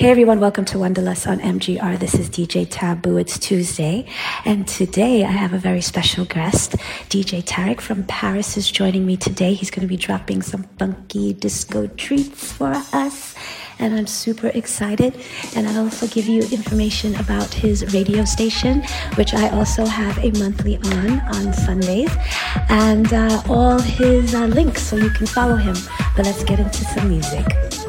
Hey everyone, welcome to Wonderlust on MGR. This is DJ Tabu. It's Tuesday, and today I have a very special guest. DJ Tarek from Paris is joining me today. He's going to be dropping some funky disco treats for us, and I'm super excited. And I'll also give you information about his radio station, which I also have a monthly on on Sundays, and uh, all his uh, links so you can follow him. But let's get into some music.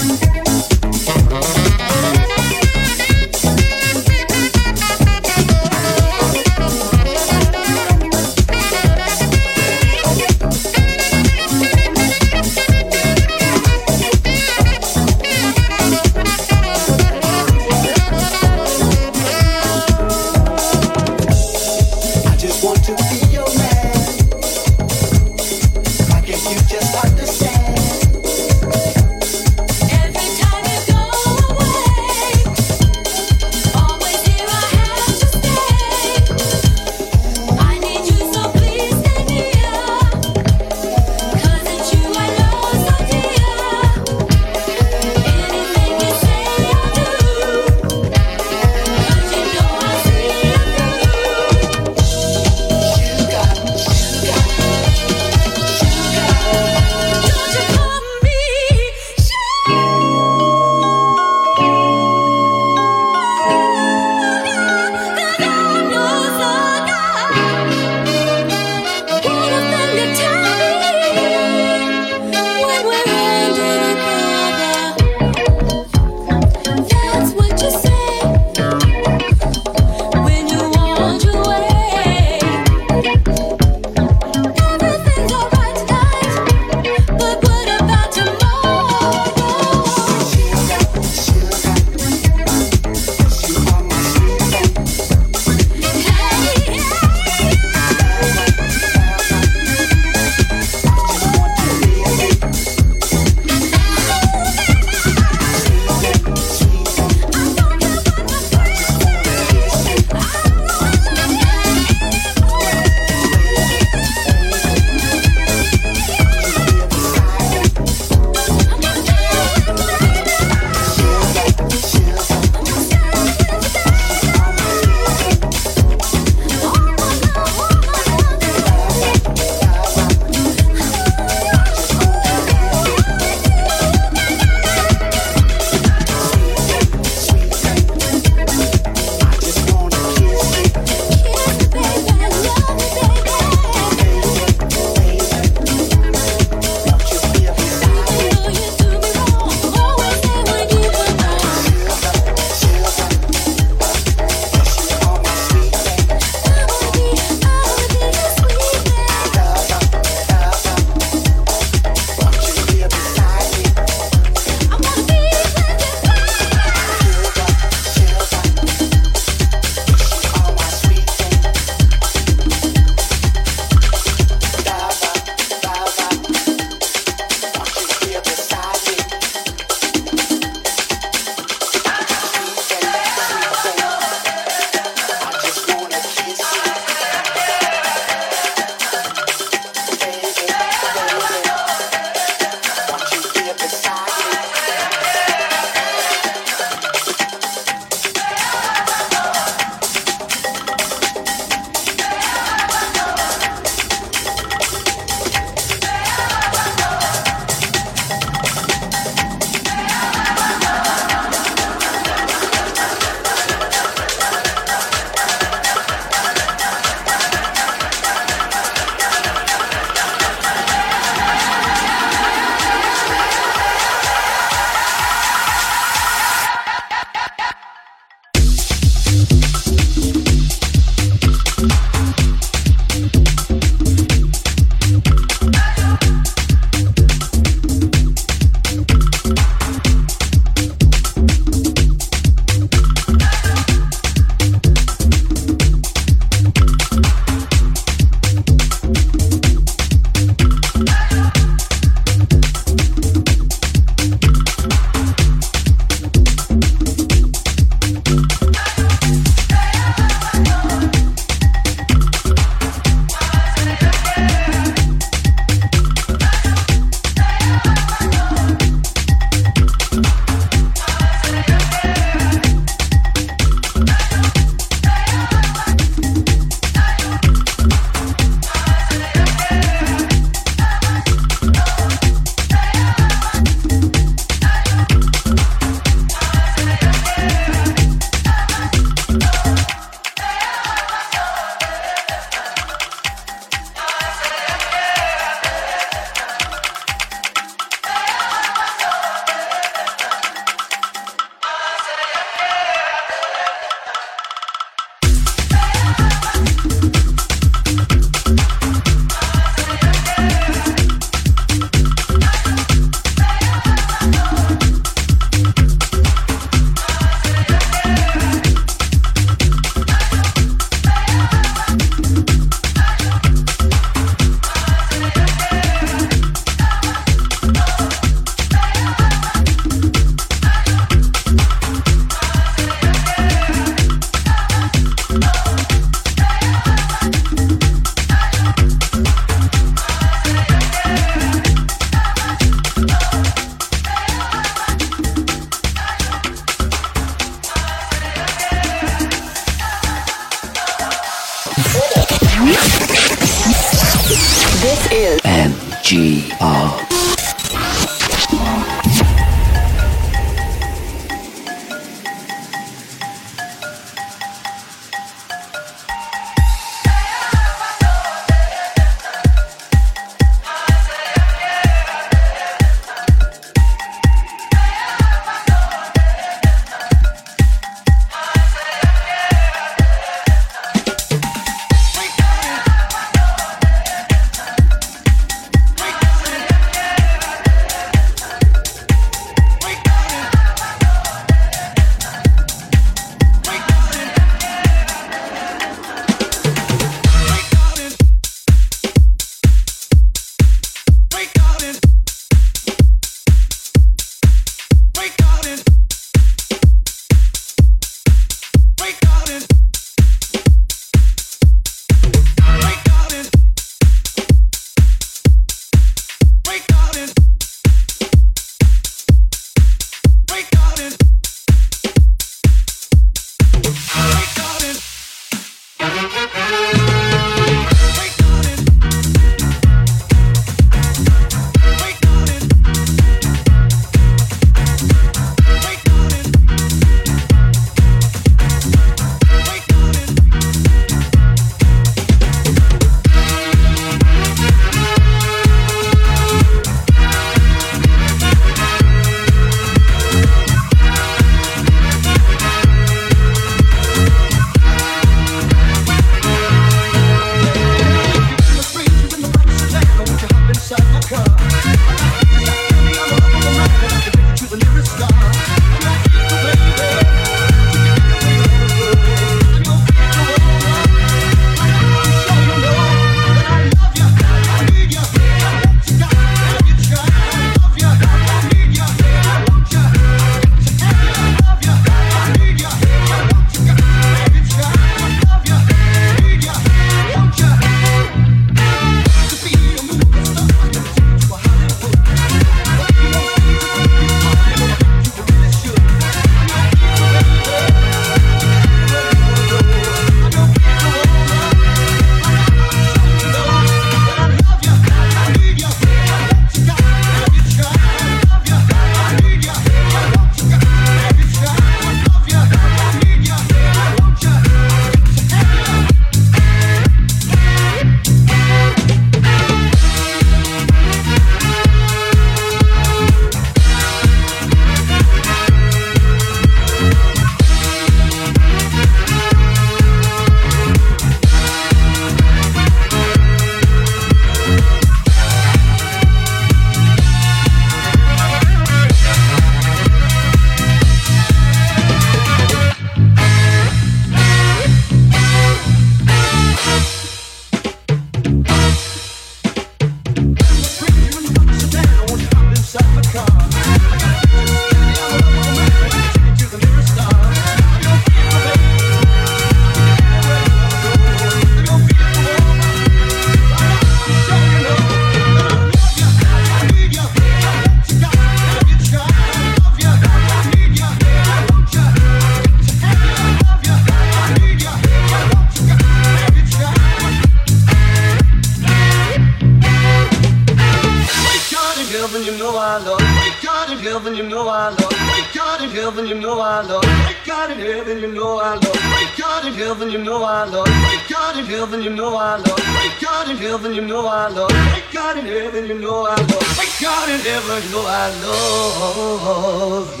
heaven, you know I love. Thank God in heaven, you know I love. Thank God in heaven, you know I love. Thank God in heaven, you know I love. Thank God in heaven, you know I love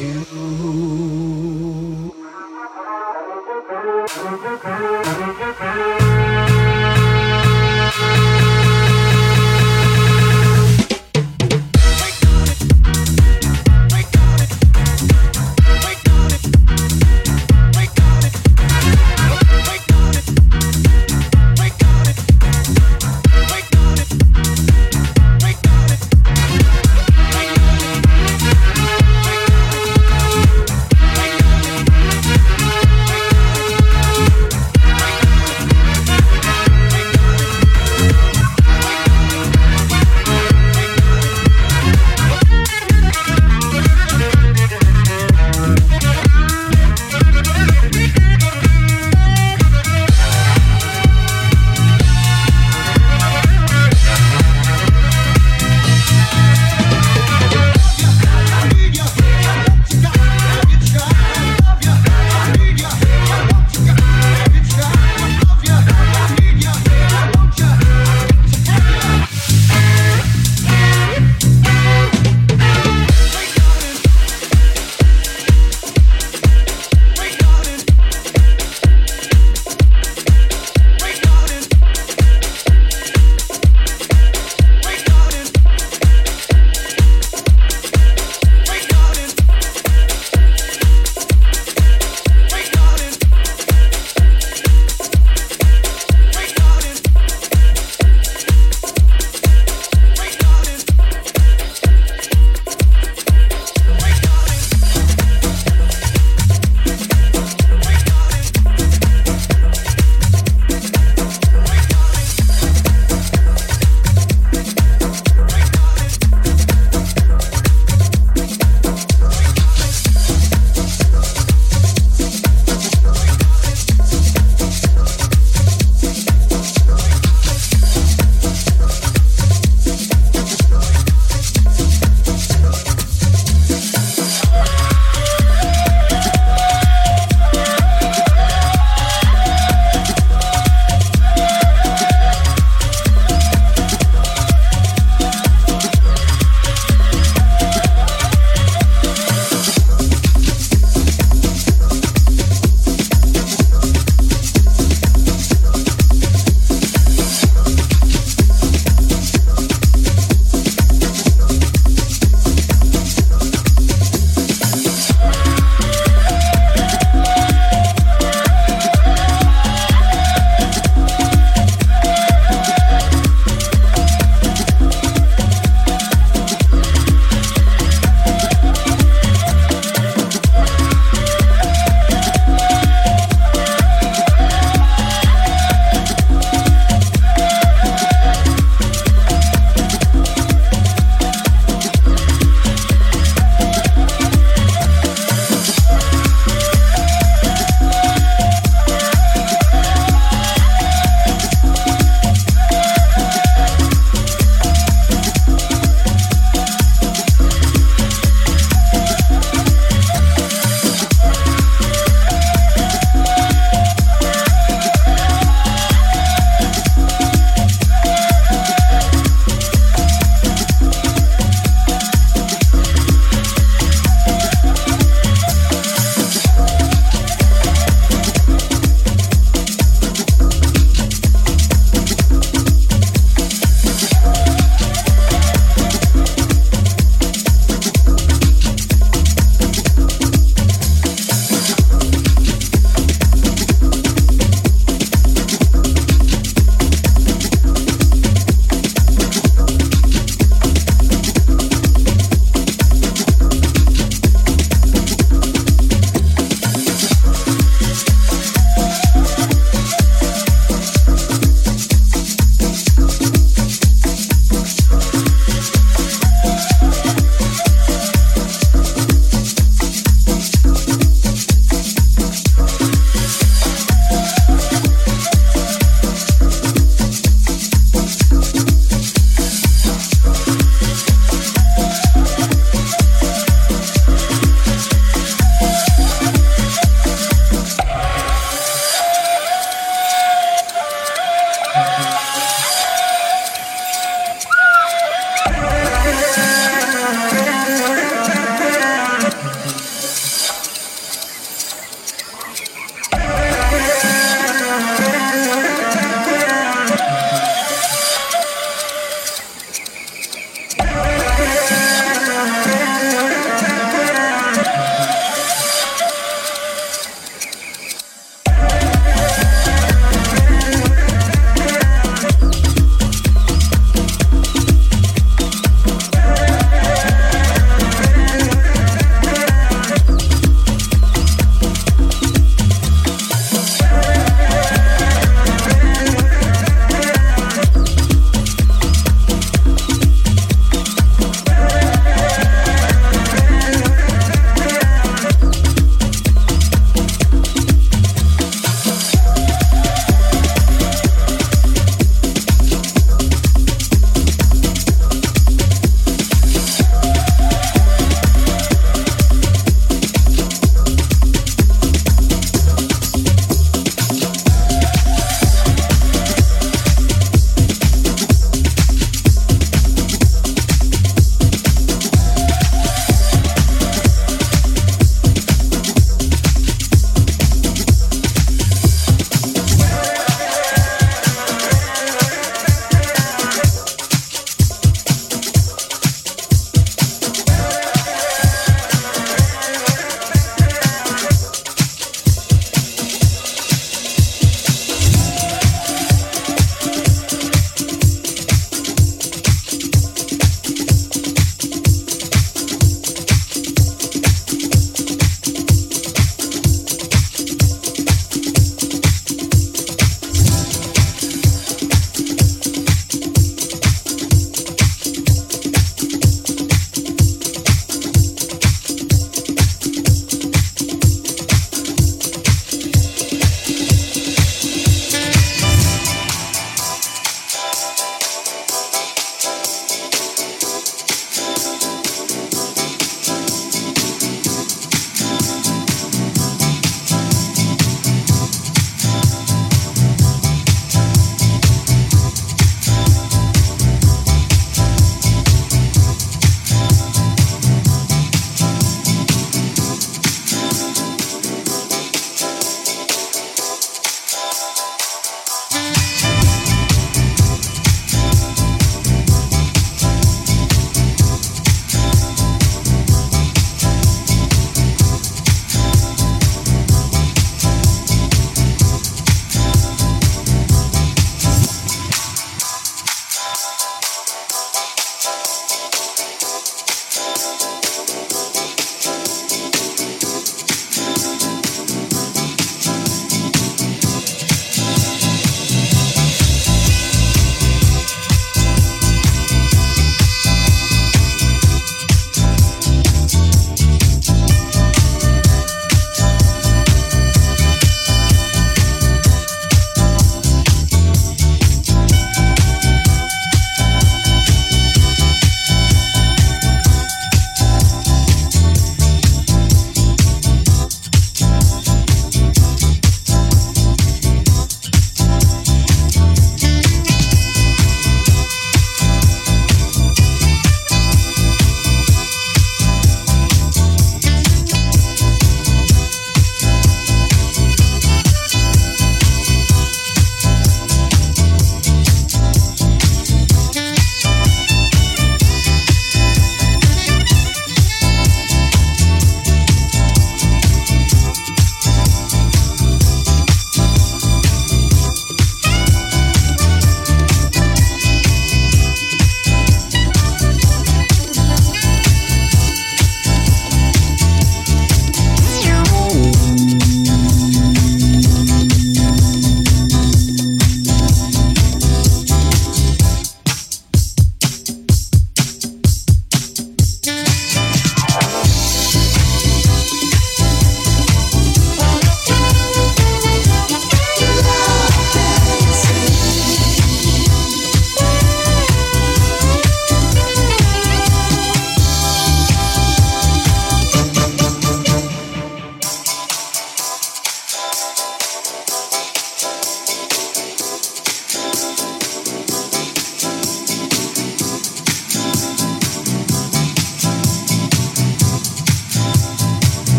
you.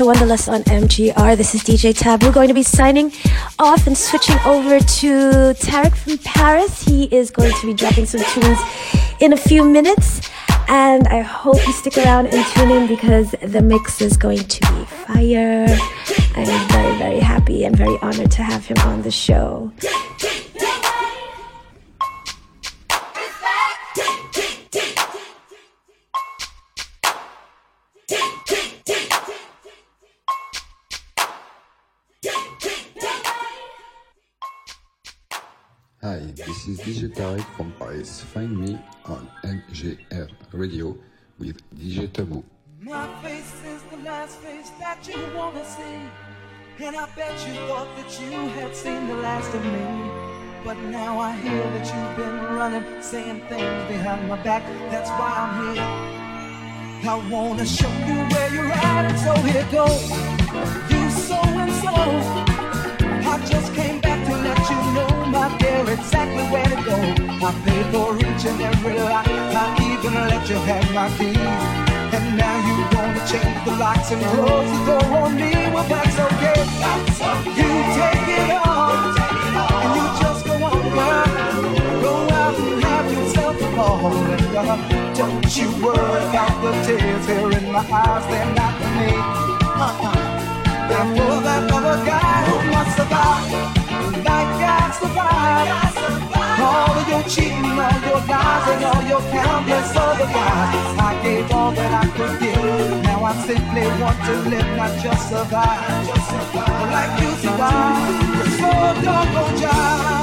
To Wanderlust on MGR. This is DJ Tabu. We're going to be signing off and switching over to Tarek from Paris. He is going to be dropping some tunes in a few minutes. And I hope you stick around and tune in because the mix is going to be fire. I'm very, very happy and very honored to have him on the show. The last face that you wanna see. And I bet you thought that you had seen the last of me. But now I hear that you've been running, saying things behind my back. That's why I'm here. I wanna show you where you're at, and so here goes. You so and so. I just came back to let you know my dear exactly where to go. I paid for each and every lock. I even let you have my keys. And now you wanna change the locks and close the door on me. Well, that's okay. You take it on, and you just go on, girl. Go out and have yourself a ball. And uh, don't you worry about the tears here in my eyes. They're not for me. Uh-uh. Now for that other guy who must survive like I survived. All of your cheating, all your lies, and all your countless other lies. I gave all that I could give. Now I simply want to live, not just survive. Just survive. Like you survive. So doggone jive.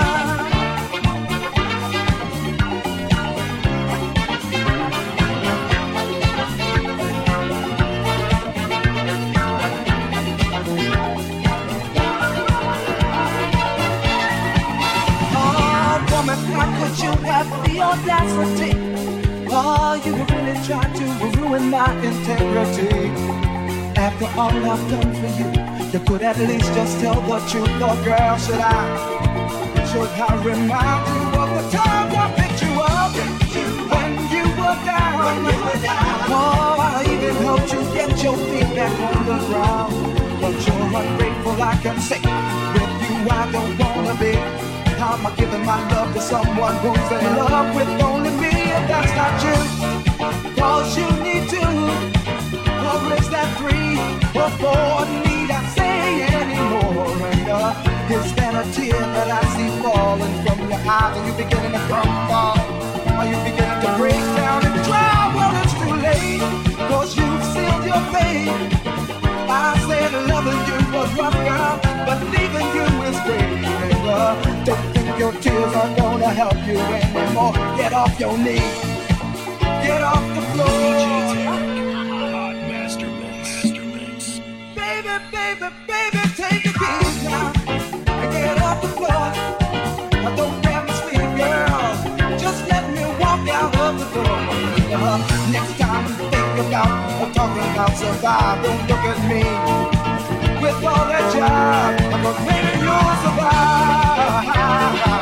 The audacity. Oh, you really tried to ruin my integrity. After all I've done for you, you could at least just tell the truth. Oh, girl, should I? Should I remind you of the time I picked you up when you were down? Oh, I even helped you get your feet back on the ground. But you're ungrateful, I can say. With you, I don't wanna be. How am I giving my love to someone who's in love with only me? If that's not you, cause you need to. Or is that three or four? Need I say anymore? And uh, is that a tear that I see falling from your eyes? Are you beginning to crumble? Are you beginning to break down and cry? Well, it's too late, cause you've sealed your fate. I said loving you was but leaving you is don't think your tears are gonna help you anymore. Get off your knees. Get off the floor. Mix. Master Mix. Baby, baby, baby, take now. Get off the floor. Now don't girl. Just let me walk out of the door. Next time think about talking about survive, don't look at me with all that jive. I'm gonna make you survive.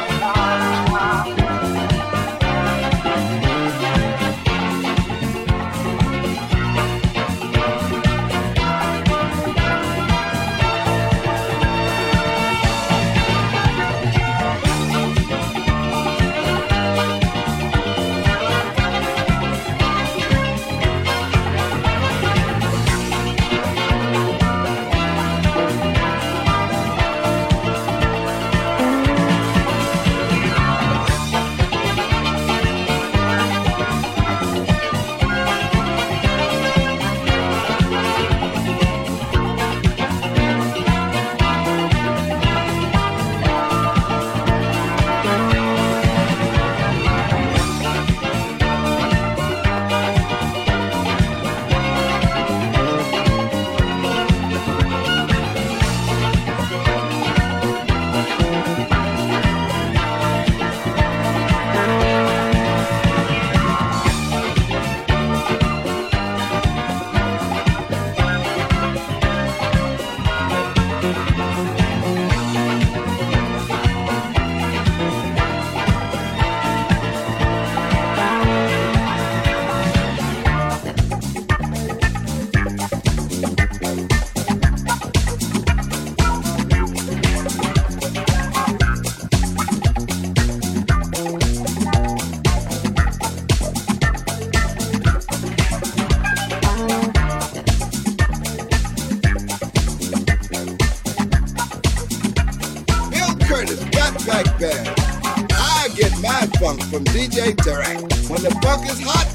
DJ Tarek. When the buck is hot,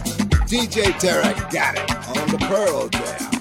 DJ Tarek got it on the Pearl Jam.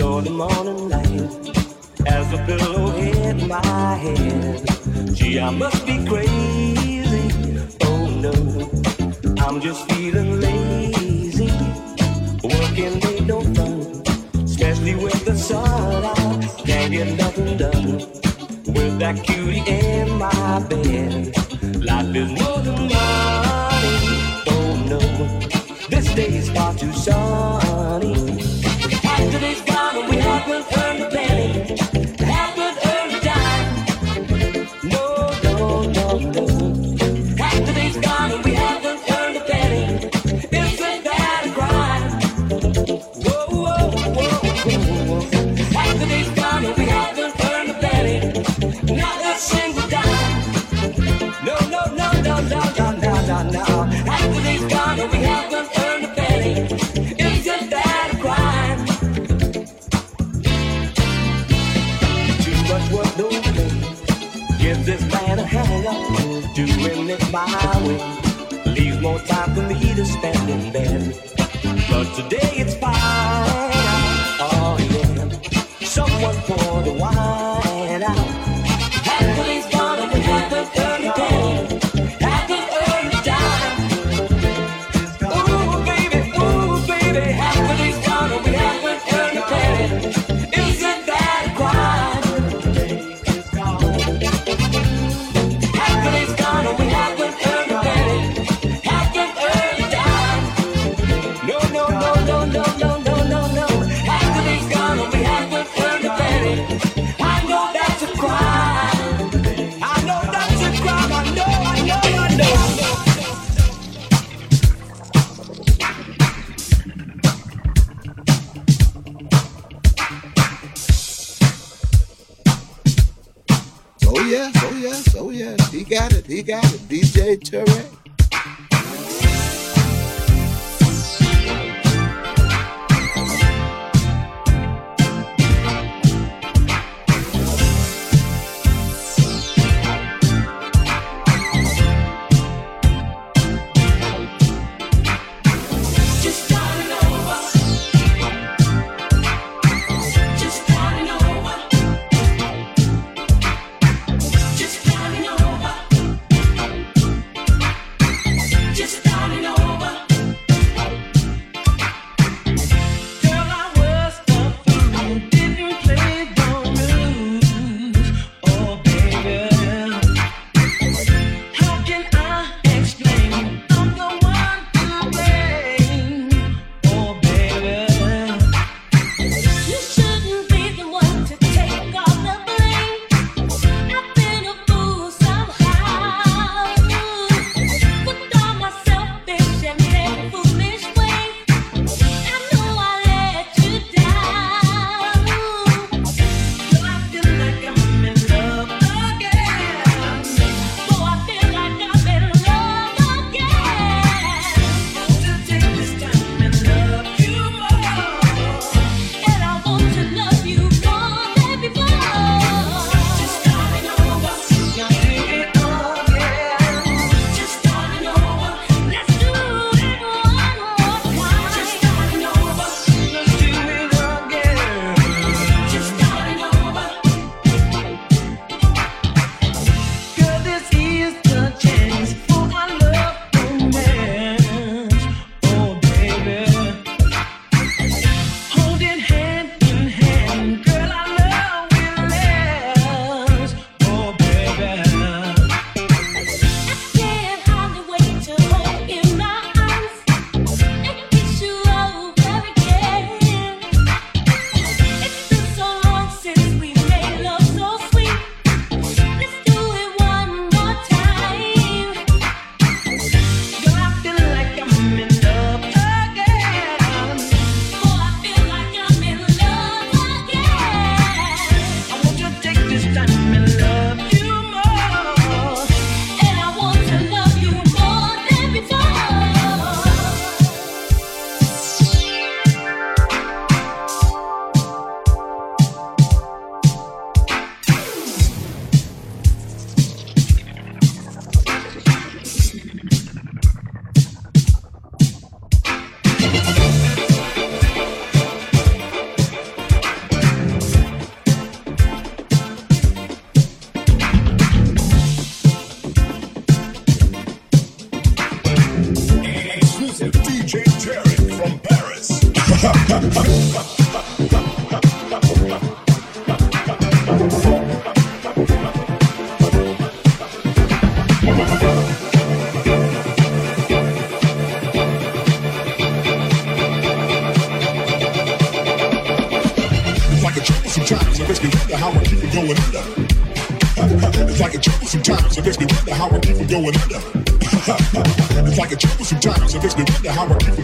all the more.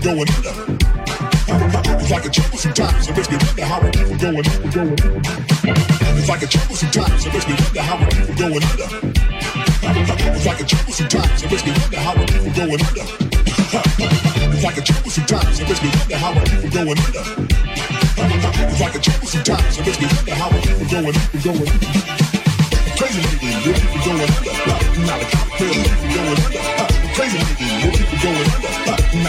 going under. It's like a jungle sometimes, it makes me wonder how we keep going under, going under. It's like a jungle sometimes, it makes me wonder how we keep going under. It's like a jungle sometimes, it makes me wonder how we keep going under. It's like a trouble sometimes, it makes me wonder how we keep going under. It's like a jungle sometimes, it makes me wonder how we keep going under, going under. Crazy lady, you keep going under. Not a cop, you keep going under. Crazy lady, you keep going under. It's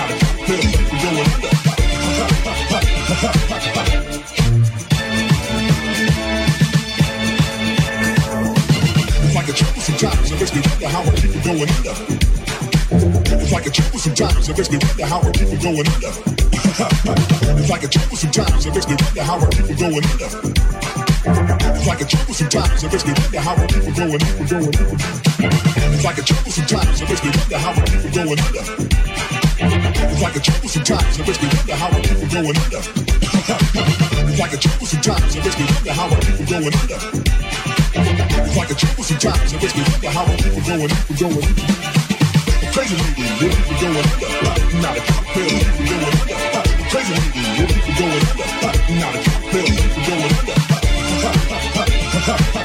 like a trouble sometimes, it makes me wonder how are people going under. It's like a trouble sometimes, it makes me wonder how are people going under. it's like a trouble sometimes, it makes me wonder how are people going under. It's like a trouble sometimes. It makes me wonder how are people going, going, people. It's like a trouble sometimes. It makes me wonder how are people going under. It's like a jungle sometimes, it makes me wonder how I people going under. it's like a jungle sometimes, it makes me wonder how I people going under. It's like a jungle sometimes, it makes me wonder how I people going, keep going. The crazy lady, you keep going under. Not a cocktail, you keep from going under. Crazy lady, you keep going under. Not a cocktail, you keep from going under.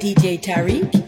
DJ Tariq.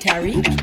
Tariq.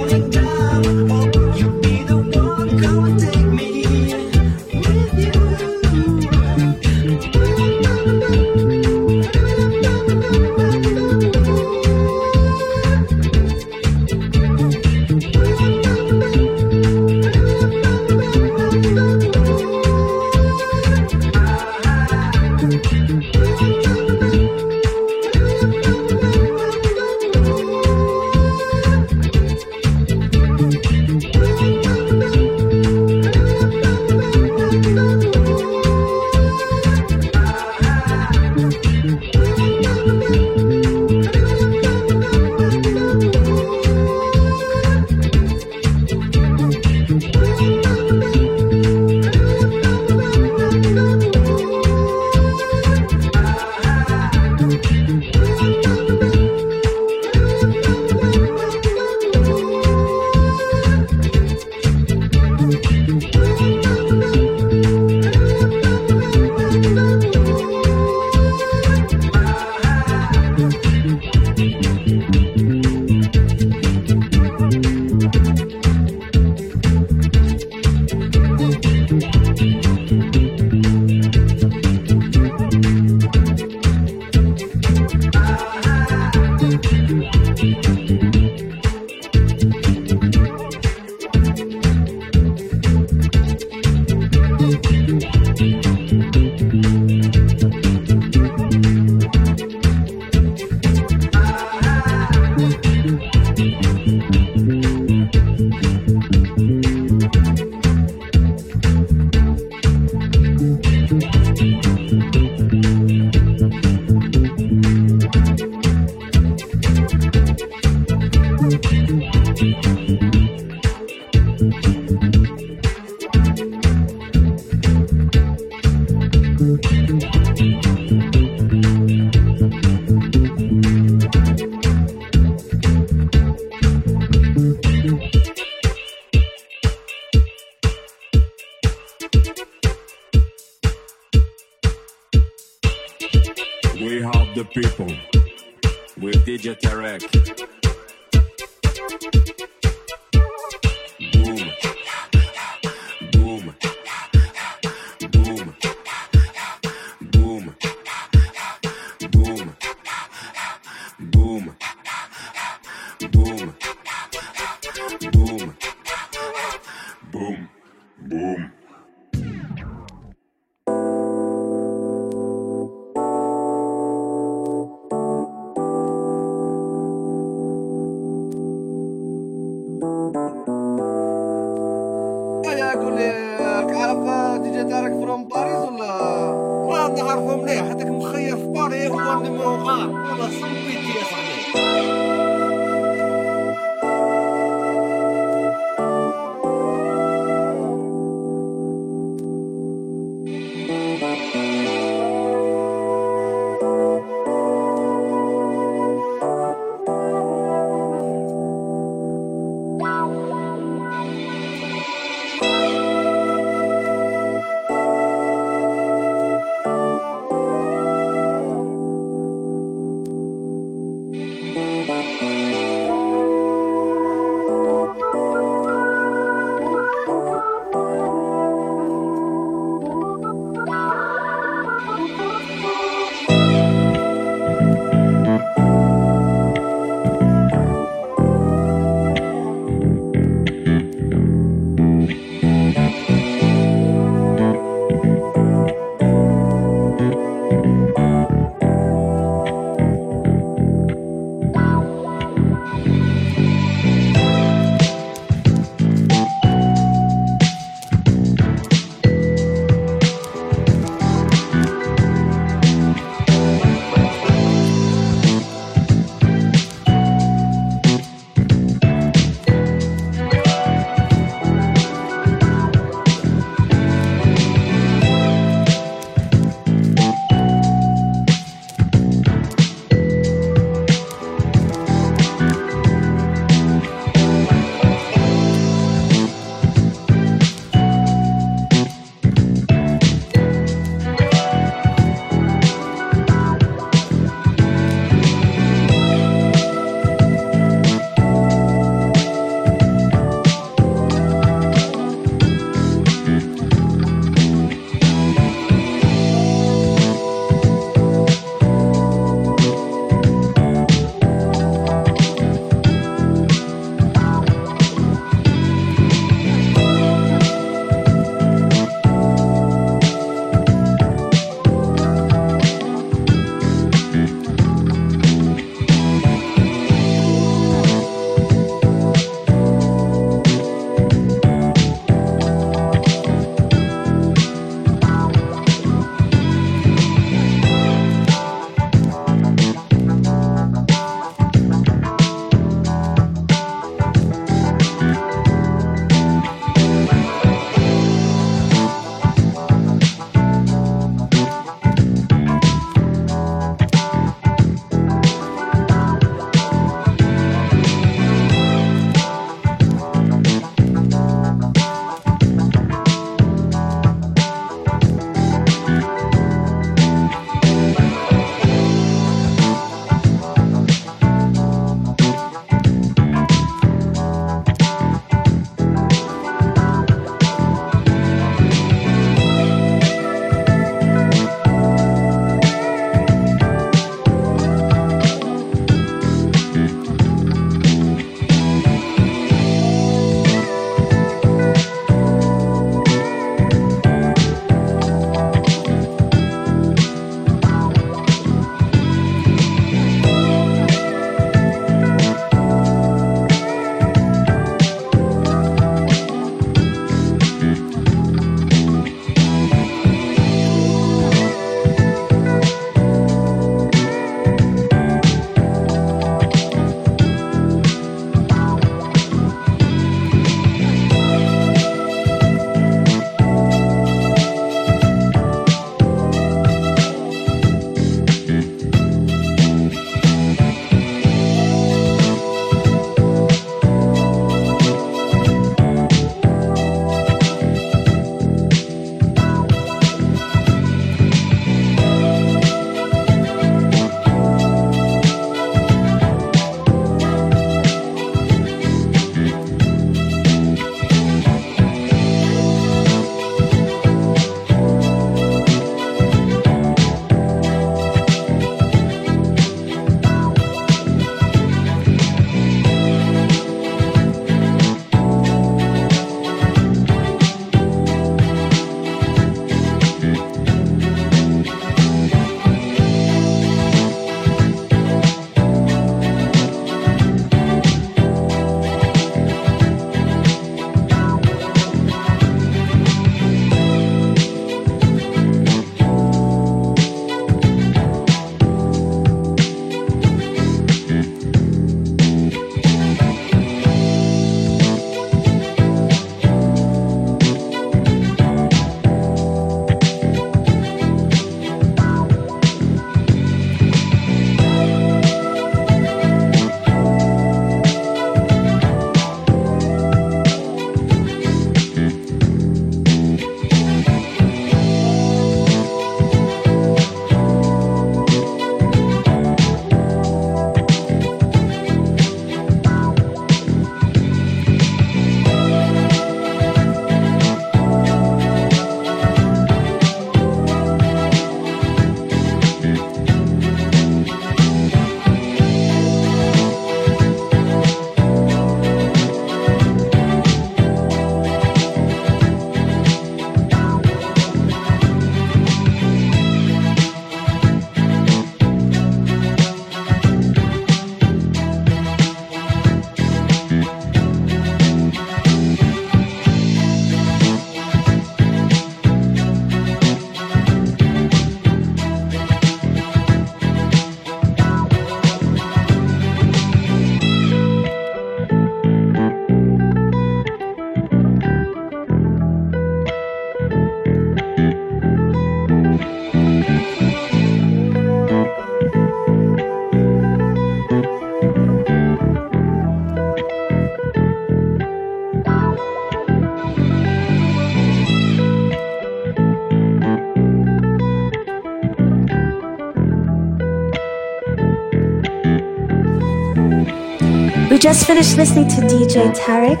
Just finished listening to DJ Tarek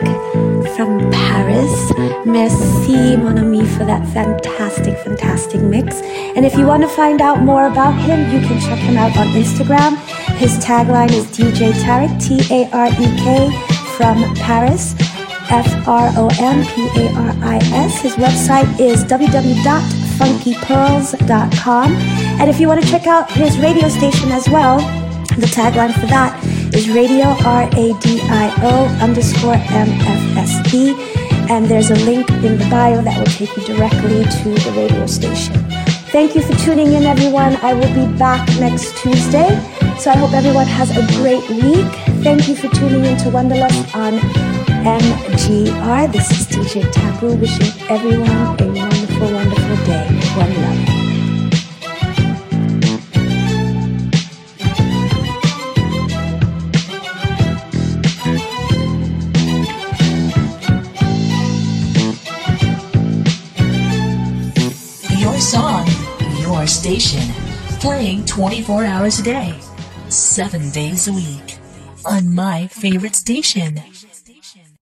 from Paris. Merci, mon ami, for that fantastic, fantastic mix. And if you want to find out more about him, you can check him out on Instagram. His tagline is DJ Tarek, T A R E K, from Paris. F R O M P A R I S. His website is www.funkypearls.com. And if you want to check out his radio station as well, the tagline for that is radio R-A-D-I-O underscore M-F-S-E. And there's a link in the bio that will take you directly to the radio station. Thank you for tuning in, everyone. I will be back next Tuesday. So I hope everyone has a great week. Thank you for tuning in to Wanderlust on MGR. This is DJ Tabu wishing everyone a wonderful, wonderful day. One love. Station, playing 24 hours a day, 7 days a week, on my favorite station.